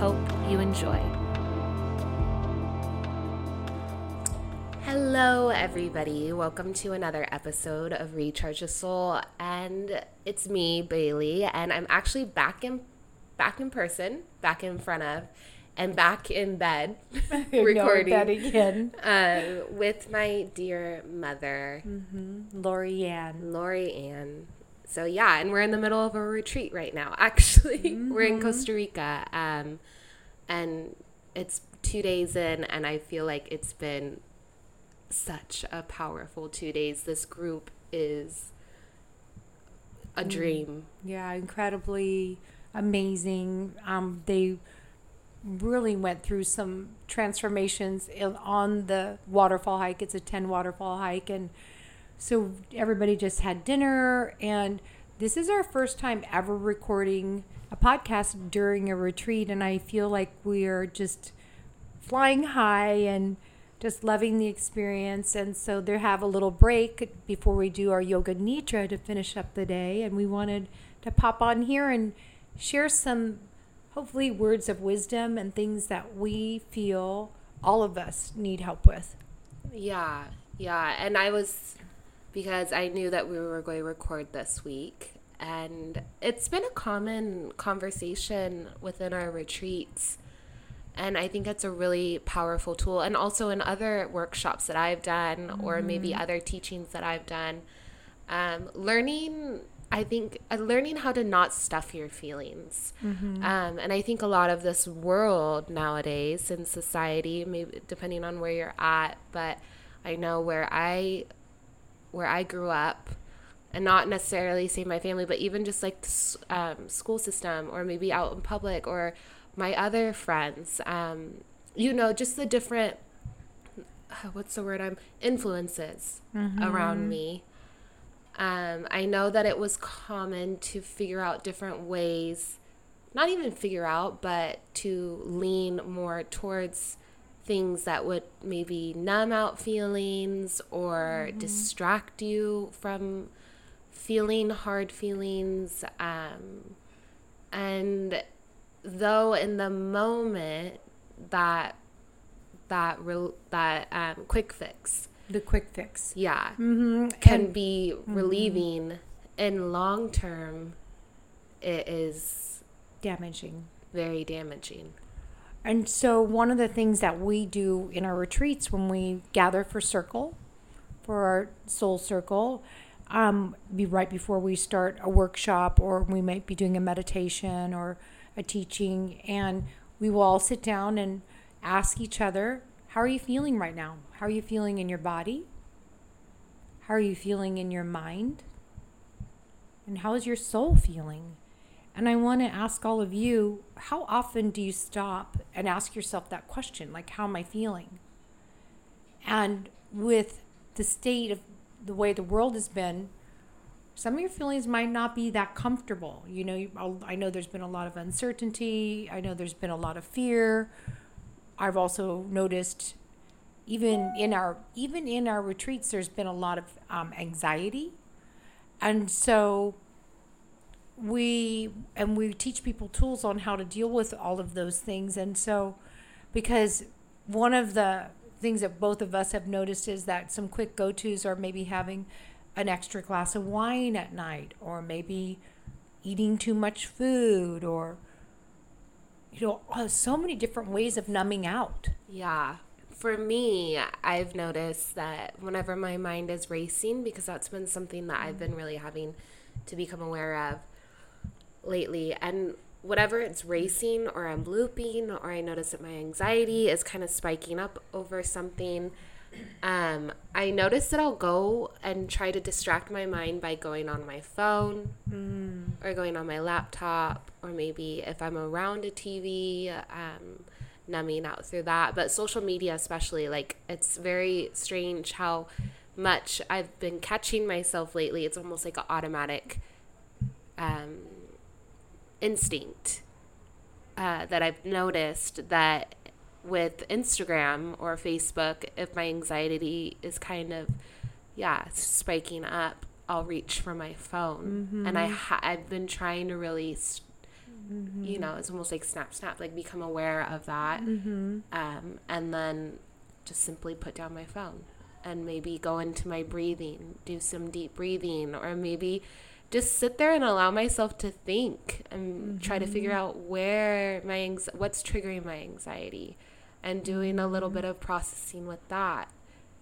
And we hope you enjoy. Hello, everybody. Welcome to another episode of Recharge the Soul. And it's me, Bailey, and I'm actually back in back in person, back in front of and back in bed recording that again uh, with my dear mother, mm-hmm. Lori Ann. Lori Ann so yeah, and we're in the middle of a retreat right now. Actually, mm-hmm. we're in mm-hmm. Costa Rica, um, and it's two days in, and I feel like it's been such a powerful two days. This group is a mm. dream. Yeah, incredibly amazing. Um, they really went through some transformations on the waterfall hike. It's a 10 waterfall hike and so everybody just had dinner, and this is our first time ever recording a podcast during a retreat, and I feel like we are just flying high and just loving the experience. And so they have a little break before we do our yoga nidra to finish up the day, and we wanted to pop on here and share some hopefully words of wisdom and things that we feel all of us need help with. Yeah, yeah. And I was because I knew that we were going to record this week. And it's been a common conversation within our retreats. And I think it's a really powerful tool. And also in other workshops that I've done, mm-hmm. or maybe other teachings that I've done, um, learning I think uh, learning how to not stuff your feelings. Mm-hmm. Um, and I think a lot of this world nowadays in society, maybe depending on where you're at, but I know where I where I grew up, and not necessarily say my family, but even just like the um, school system, or maybe out in public, or my other friends. Um, you know, just the different what's the word I'm influences mm-hmm. around me. Um, I know that it was common to figure out different ways, not even figure out, but to lean more towards things that would maybe numb out feelings or mm-hmm. distract you from feeling hard feelings. Um, and though in the moment that that re- that um, quick fix, the quick fix, yeah, mm-hmm. can and, be mm-hmm. relieving. Mm-hmm. In long term, it is damaging, very damaging. And so, one of the things that we do in our retreats when we gather for circle, for our soul circle, um, be right before we start a workshop, or we might be doing a meditation or a teaching, and we will all sit down and ask each other, How are you feeling right now? How are you feeling in your body? How are you feeling in your mind? And how is your soul feeling? And I want to ask all of you how often do you stop and ask yourself that question? Like, how am I feeling? And with the state of the way the world has been, some of your feelings might not be that comfortable. You know, I know there's been a lot of uncertainty, I know there's been a lot of fear. I've also noticed even in our even in our retreats there's been a lot of um, anxiety and so we and we teach people tools on how to deal with all of those things. And so because one of the things that both of us have noticed is that some quick go-to's are maybe having an extra glass of wine at night or maybe eating too much food or you know uh, so many different ways of numbing out. Yeah. For me i've noticed that whenever my mind is racing because that's been something that i've been really having to become aware of lately and whatever it's racing or I'm looping or I notice that my anxiety is kind of spiking up over something, um, I notice that I'll go and try to distract my mind by going on my phone Mm. or going on my laptop, or maybe if I'm around a TV, um, numbing out through that. But social media, especially, like it's very strange how much I've been catching myself lately. It's almost like an automatic um, instinct uh, that I've noticed that with Instagram or Facebook, if my anxiety is kind of, yeah, spiking up, I'll reach for my phone. And I ha- I've been trying to really, s you know, it's almost like snap, snap, like become aware of that. Mm-hmm. Um, and then just simply put down my phone and maybe go into my breathing, do some deep breathing, or maybe just sit there and allow myself to think and try to figure mm-hmm. out where my anx- what's triggering my anxiety and doing a little bit mm-hmm. of processing with that.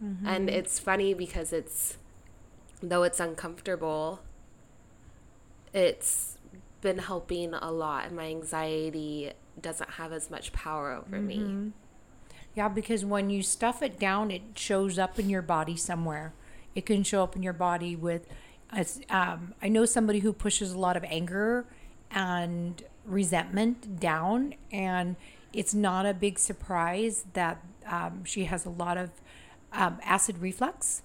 And mm-hmm. it's funny because it's though it's uncomfortable, it's been helping a lot and my anxiety doesn't have as much power over me. Yeah, because when you stuff it down, it shows up in your body somewhere. It can show up in your body with, as um, I know somebody who pushes a lot of anger and resentment down, and it's not a big surprise that um, she has a lot of um, acid reflux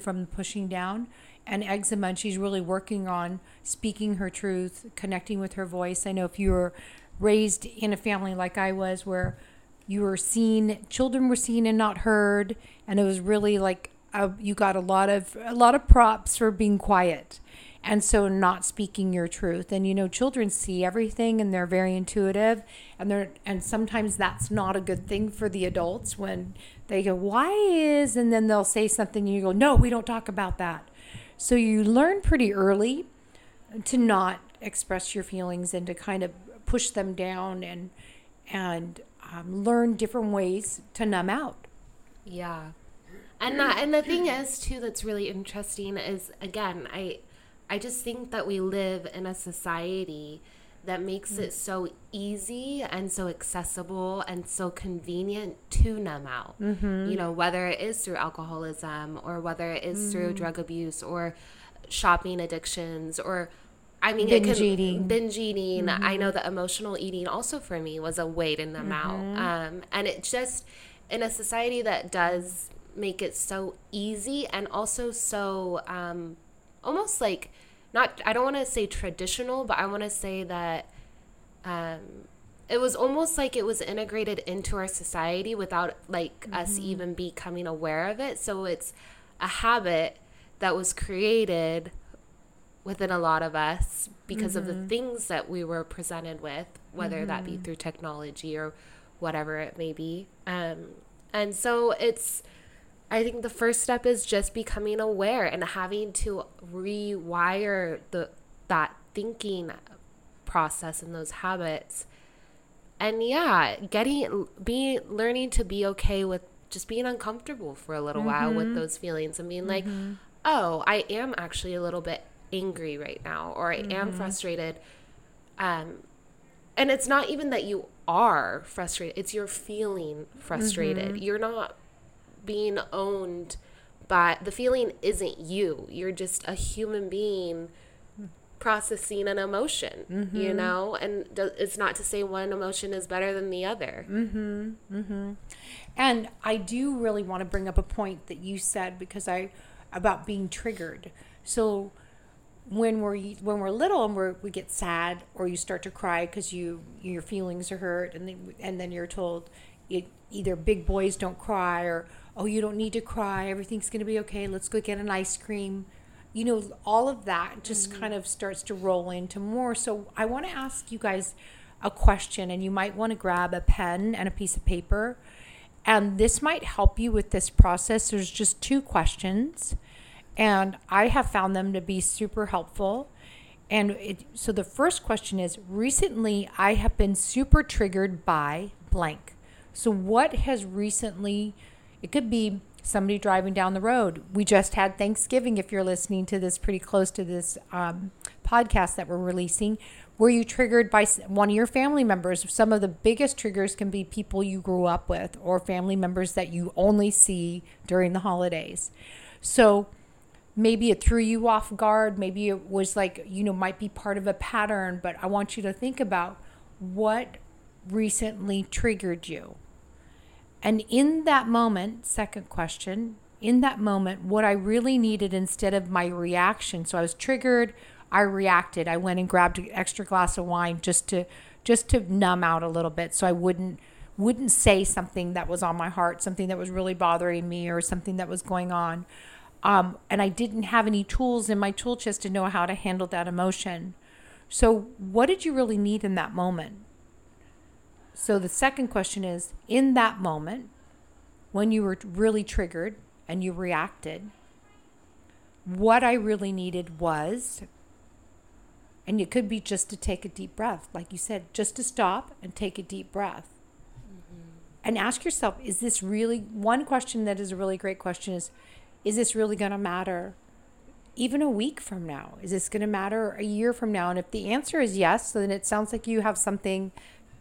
from pushing down and eczema and she's really working on speaking her truth connecting with her voice. I know if you were raised in a family like i was where you were seen children were seen and not heard and it was really like uh you got a lot of a lot of props for being quiet and so not speaking your truth. And you know children see everything and they're very intuitive and they're and sometimes that's not a good thing for the adults when they go why is and then they'll say something and you go no we don't talk about that. So you learn pretty early to not express your feelings and to kind of push them down and and um, learn different ways to numb out. Yeah. And that and the thing is too that's really interesting is again, I I just think that we live in a society that makes it so easy and so accessible and so convenient to numb out. Mm-hmm. You know, whether it is through alcoholism or whether it is through mm. drug abuse or shopping addictions or I mean, it Binge can, eating. binge eating. Mm-hmm. I know that emotional eating also for me was a way to numb out. Mm-hmm. Um, and it just, in a society that does make it so easy and also so um, almost like, not, I don't want to say traditional, but I want to say that um, it was almost like it was integrated into our society without like us even becoming aware of it. So it's a habit that was created within a lot of us because of the things that we were presented with, whether that be through technology or whatever it may be. Um, and so it's, I think the first step is just becoming aware and having to rewire the that thinking process and those habits. And yeah, getting being learning to be okay with just being uncomfortable for a little while with mm-hmm. those feelings and being like, mm-hmm. "Oh, I am actually a little bit angry right now or I am mm-hmm. frustrated." Um and it's not even that you are frustrated, it's you're feeling frustrated. You're not being owned by the feeling isn't you. You're just a human being processing an emotion, you mm-hmm. know? And it's not to say one emotion is better than the other. Mm-hmm. Mm-hmm. And I do really want to bring up a point that you said because I about being triggered. So when we're when we're little and we're, we get sad or you start to cry because you your feelings are hurt and then and then you're told it, either big boys don't cry or oh you don't need to cry everything's going to be okay let's go get an ice cream. You know all of that just mm-hmm. kind of starts to roll into more. So i want to ask you guys a question and you might want to grab a pen and a piece of paper. And this might help you with this process. There's just two questions and I have found them to be super helpful. And it, so the first question is recently I have been super triggered by blank. So what has recently it could be somebody driving down the road. We just had Thanksgiving if you're listening to this pretty close to this um, podcast that we're releasing. Were you triggered by one of your family members? Some of the biggest triggers can be people you grew up with or family members that you only see during the holidays. So maybe it threw you off guard. Maybe it was like, you know, might be part of a pattern, but I want you to think about what recently triggered you. And in that moment, second question, in that moment, what I really needed instead of my reaction. So I was triggered, I reacted. I went and grabbed an extra glass of wine just to just to numb out a little bit so I wouldn't wouldn't say something that was on my heart, something that was really bothering me or something that was going on. Um, and I didn't have any tools in my tool chest to know how to handle that emotion. So, what did you really need in that moment? So, the second question is in that moment, when you were really triggered and you reacted, what I really needed was, and it could be just to take a deep breath, like you said, just to stop and take a deep breath. Mm-hmm. And ask yourself, is this really one question that is a really great question is, is this really going to matter even a week from now? Is this going to matter a year from now? And if the answer is yes, then it sounds like you have something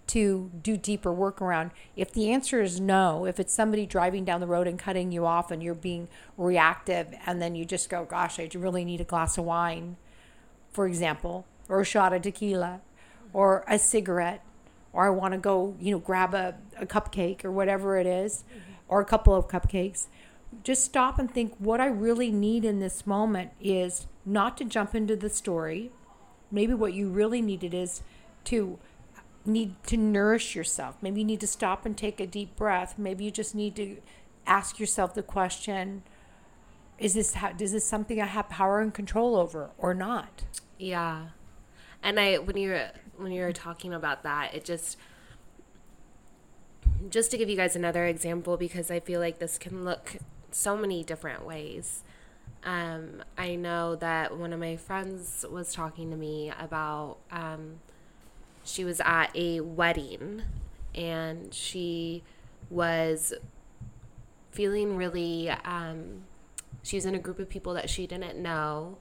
to do deeper work around. If the answer is no, if it's somebody driving down the road and cutting you off and you're being reactive and then you just go, gosh, I really need a glass of wine, for example, or a shot of tequila or a cigarette, or I want to go, you know, grab a, a cupcake or whatever it is, mm-hmm. or a couple of cupcakes just stop and think what I really need in this moment is not to jump into the story. Maybe what you really needed is to need to nourish yourself. Maybe you need to stop and take a deep breath. Maybe you just need to ask yourself the question is this how, is this something I have power and control over or not? Yeah. And I when you're when you're talking about that, it just just to give you guys another example because I feel like this can look so many different ways. Um, I know that one of my friends was talking to me about um, she was at a wedding and she was feeling really um, she was in a group of people that she didn't know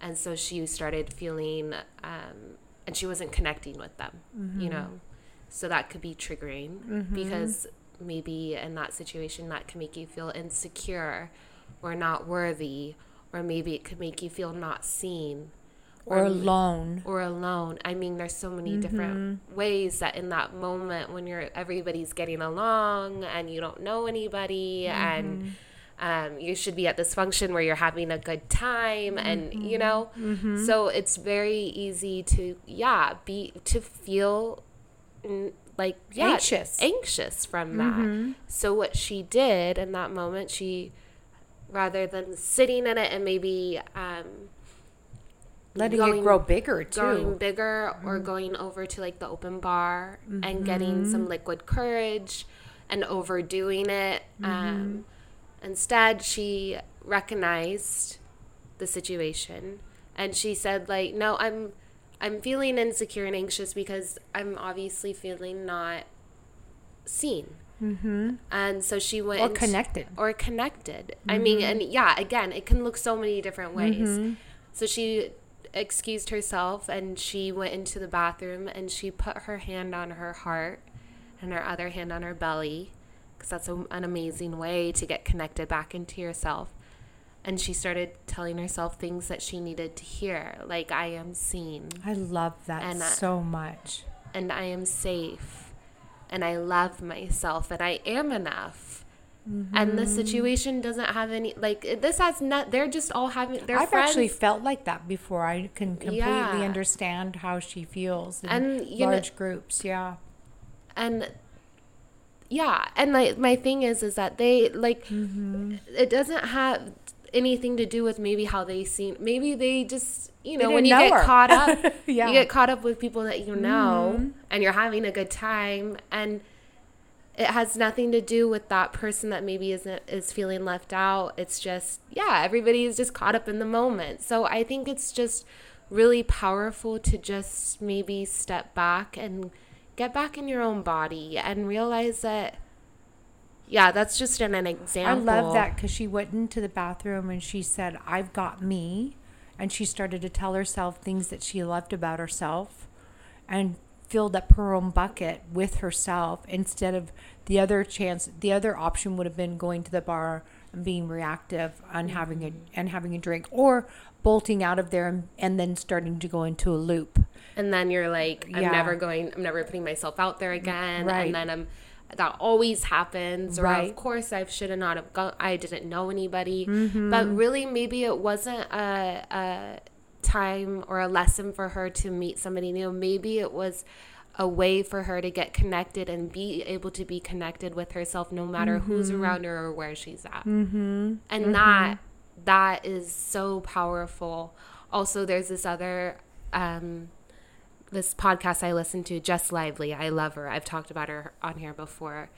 and so she started feeling um, and she wasn't connecting with them you know? So that could be triggering because maybe in that situation that can make you feel insecure or not worthy or maybe it could make you feel not seen Or alone. or alone. I mean, there's so many mm-hmm. different ways that in that moment when you're everybody's getting along and you don't know anybody and mm-hmm. um, you should be at this function where you're having a good time and you mm-hmm. know, so it's very easy to yeah be to feel like yeah, Anxious. anxious from that. So what she did in that moment, she rather than sitting in it and maybe um, Letting going- it grow bigger too. going bigger or mm-hmm. going over to like the open bar and getting mm-hmm. some liquid courage and overdoing it. Mm-hmm. Um, instead, she recognized the situation and she said, like, no, I'm. I'm feeling insecure and anxious because I'm obviously feeling not seen. Mm-hmm. And so she went Or connected. or connected. I mean, and yeah, again, it can look so many different ways. So she excused herself and she went into the bathroom and she put her hand on her heart and her other hand on her belly because that's a, an amazing way to get connected back into yourself. And she started telling herself things that she needed to hear, like, I am seen I love that And, so much. and I am safe and I love myself and I am enough. And the situation doesn't have any like this has not. They're just all having. They're I've friends. actually felt like that before. I can completely Yeah. understand how she feels in And, you know- large groups. Yeah. and yeah, and like my thing is, is that they like Mm-hmm. it doesn't have anything to do with maybe how they seem. Maybe they just you know when you get her. caught up, Yeah. Mm-hmm. you get caught up with people that you know, and you're having a good time and. It has nothing to do with that person that maybe isn't is feeling left out it's just yeah everybody is just caught up in the moment so i think it's just really powerful to just maybe step back and get back in your own body and realize that yeah that's just an, an example. I love that because she went into the bathroom and she said, I've got me. And she started to tell herself things that she loved about herself. and filled up her own bucket with herself instead of the other chance the other option would have been going to the bar and being reactive and having a and having a drink or bolting out of there and, and then starting to go into a loop and then you're like i'm Yeah. never going i'm never putting myself out there again Right. and then i'm that always happens or Right. of course i should have not have gone i didn't know anybody Mm-hmm. but really maybe it wasn't a, a time or a lesson for her to meet somebody new maybe it was a way for her to get connected and be able to be connected with herself no matter who's Mm-hmm. around her or where she's at mm-hmm. and that that is so powerful also there's this other um this podcast I listen to, Just Lively. I love her. I've talked about her on here before.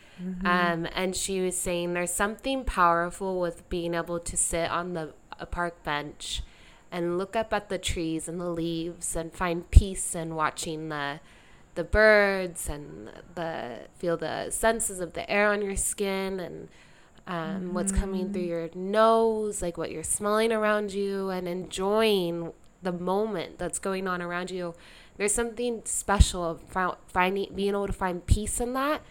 Um, and she was saying there's something powerful with being able to sit on the a park bench and look up at the trees and the leaves and find peace in watching the the birds and the feel the senses of the air on your skin and um, what's coming through your nose, like what you're smelling around you, and enjoying the moment that's going on around you. There's something special of fou- finding, being able to find peace in that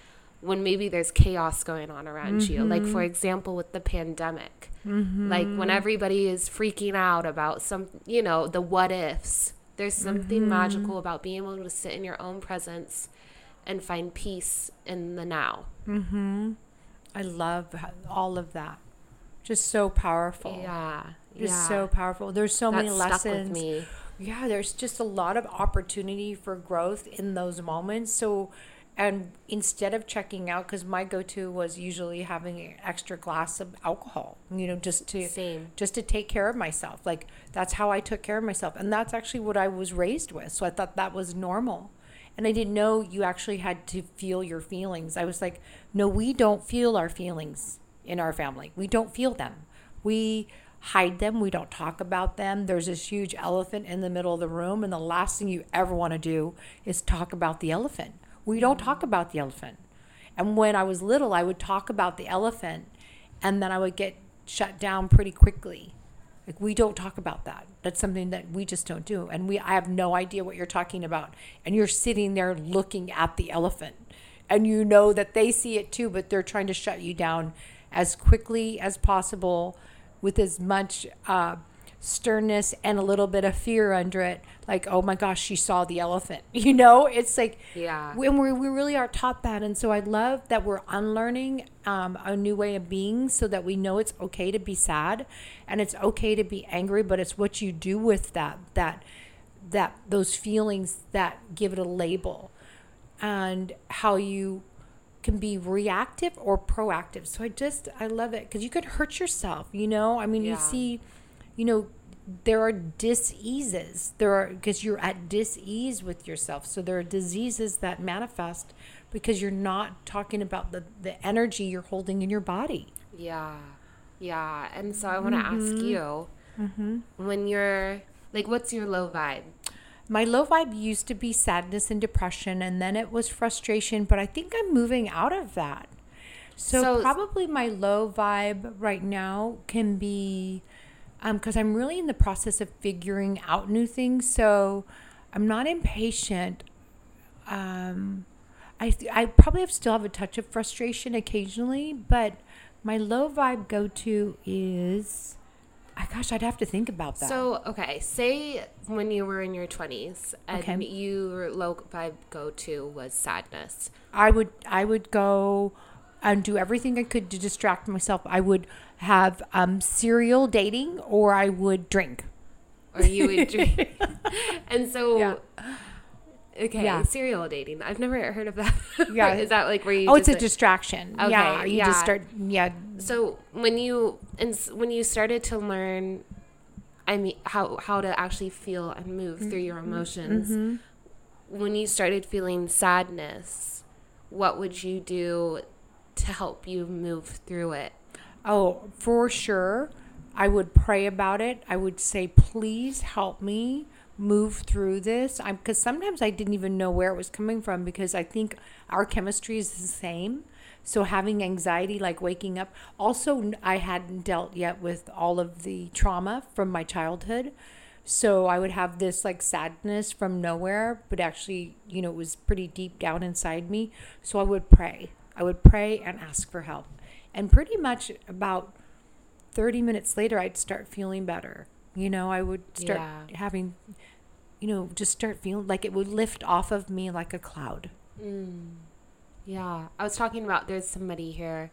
when maybe there's chaos going on around you. Like mm-hmm. for example, with the pandemic, mm-hmm. like when everybody is freaking out about some, you know, the what ifs. There's something mm-hmm. magical about being able to sit in your own presence and find peace in the now. i love all of that just so powerful Yeah. just yeah. so powerful there's so that many stuck lessons with me. yeah there's just a lot of opportunity for growth in those moments so and instead of checking out because my go-to was usually having an extra glass of alcohol you know just to Same. just to take care of myself. Like that's how i took care of myself. And that's actually what i was raised with. So i thought that was normal. And i didn't know you actually had to feel your feelings. I was like no we don't feel our feelings in our family. We don't feel them. We hide them. We don't talk about them. There's this huge elephant in the middle of the room and the last thing you ever want to do is talk about the elephant we don't talk about the elephant and when I was little, I would talk about the elephant and then I would get shut down pretty quickly. Like we don't talk about that. That's something that we just don't do. And we I have no idea what you're talking about. And you're sitting there looking at the elephant. And you know that they see it too, but they're trying to shut you down as quickly as possible with as much uh, sternness and a little bit of fear under it. Like, oh my gosh, she saw the elephant. You know, it's like Yeah. when we we really are taught that, and so I love that we're unlearning um, a new way of being, so that we know it's okay to be sad, and it's okay to be angry, but it's what you do with that that that those feelings that give it a label, and how you can be reactive or proactive. So I just I love it because you could hurt yourself. You know, I mean, you see, you know, there are diseases. There are because you're at dis-ease with yourself. So there are diseases that manifest because you're not talking about the the energy you're holding in your body. Yeah. Yeah. And so I want to Mm-hmm. ask you when you're like, what's your low vibe? My low vibe used to be sadness and depression, and then it was frustration. But I think I'm moving out of that. So, So- probably my low vibe right now can be because I'm really in the process of figuring out new things. So I'm not impatient. Um, I I probably have still have a touch of frustration occasionally, but my low vibe go to is, I gosh, I'd have to think about that. So, okay, say when you were in your 20s and Okay. your low vibe go to was sadness. I would I would go and do everything I could to distract myself. I would have um, serial dating, or I would drink. Or you would drink. and so, Yeah. okay, Yeah. serial dating. I've never heard of that. Yeah. Is that like where you Oh, it's a distraction. Okay, yeah, you yeah. just start. Yeah, So when you and when you started to learn, I mean, how how to actually feel and move through your Mm-hmm. emotions, when you started feeling sadness, what would you do to help you move through it? Oh, for sure. I would pray about it. I would say, please help me move through this. I'm because sometimes I didn't even know where it was coming from because I think our chemistry is the same. So having anxiety, like waking up. Also, I hadn't dealt yet with all of the trauma from my childhood. So I would have this like sadness from nowhere, but actually, you know, it was pretty deep down inside me. So I would pray. I would pray and ask for help. And pretty much about 30 minutes later, I'd start feeling better. You know, I would start Yeah. having, you know, just start feeling like it would lift off of me like a cloud. Yeah, I was talking about there's somebody here.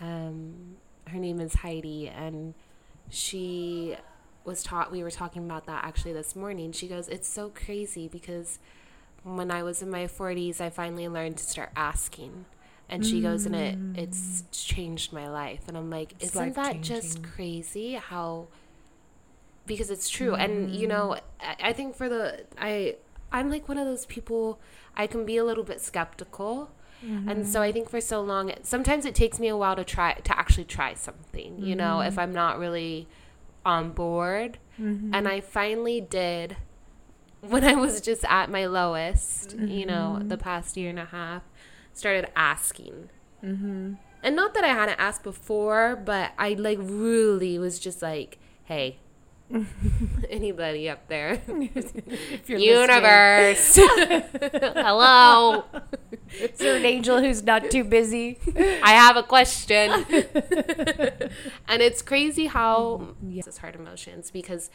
Um, her name is Heidi, and she was taught. We were talking about that actually this morning. She goes, "It's so crazy because when I was in my 40s, I finally learned to start asking." And she goes, and it mm. it's changed my life. And I'm like, It's isn't that just crazy? How because it's true. And you mm. know I, I think for the i i'm like one of those people i can be a little bit skeptical. And so i mm-hmm. think for so long sometimes it takes me a while to try to actually try something you know if mm-hmm. i'm not really on board. And mm-hmm. i finally did when i was just at my lowest you know the past year and a half started asking mm-hmm. and not that I hadn't asked before, but I like really was just like, hey, anybody up there, If you're universe, hello, Is there an angel who's not too busy? I have a question. and it's crazy how mm-hmm. Yeah. it's hard emotions because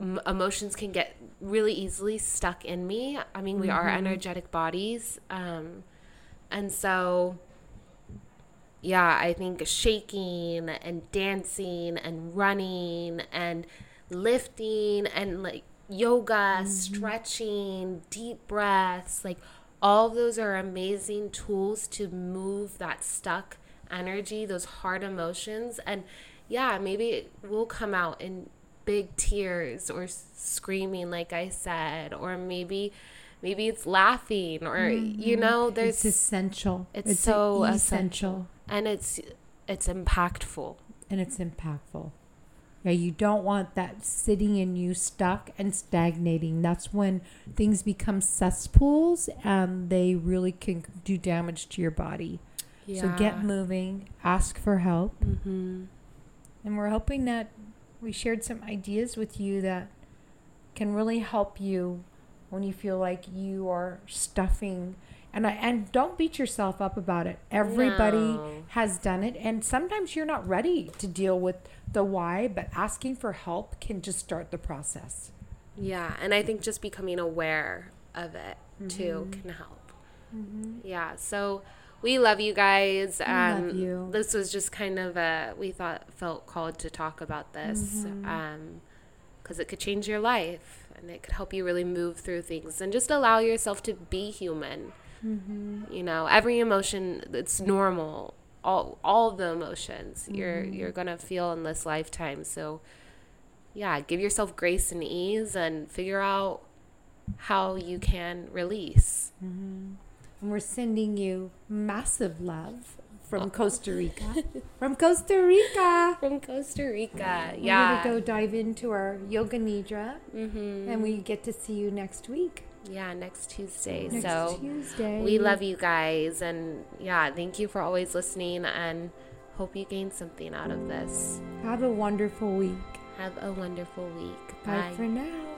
m- emotions can get really easily stuck in me. I mean, we are mm-hmm. energetic bodies. Um, and so, yeah, I think shaking and dancing and running and lifting and like yoga, mm-hmm. stretching, deep breaths, like all those are amazing tools to move that stuck energy, those hard emotions. And yeah, maybe it will come out in big tears or screaming, like I said, or maybe. Maybe it's laughing, or you know, there's It's essential. it's so essential. and it's it's impactful. and it's impactful. Yeah, you don't want that sitting in you stuck and stagnating. That's when things become cesspools and they really can do damage to your body. yeah. So get moving, ask for help. hmm And we're hoping that we shared some ideas with you that can really help you when you feel like you are stuffing. And I, and don't beat yourself up about it. Everybody No. has done it, and sometimes you're not ready to deal with the why. But asking for help can just start the process. Yeah, and I think just becoming aware of it too Mm-hmm. can help. Yeah, so we love you guys. Um, love you. This was just kind of a we thought felt called to talk about this Mm-hmm. um, because it could change your life and it could help you really move through things and just allow yourself to be human. Mm-hmm. You know, every emotion it's normal. All all the emotions you're Mm-hmm. you're gonna feel in this lifetime. So yeah, give yourself grace and ease and figure out how you can release. And we're sending you massive love from Costa Rica. from Costa Rica. From Costa Rica. Yeah. We're gonna go dive into our yoga nidra, mm-hmm. and we get to see you next week. Yeah, next Tuesday. Next so Tuesday. we love you guys and yeah, thank you for always listening and hope you gain something out of this. Have a wonderful week. Have a wonderful week. Bye Bye. for now.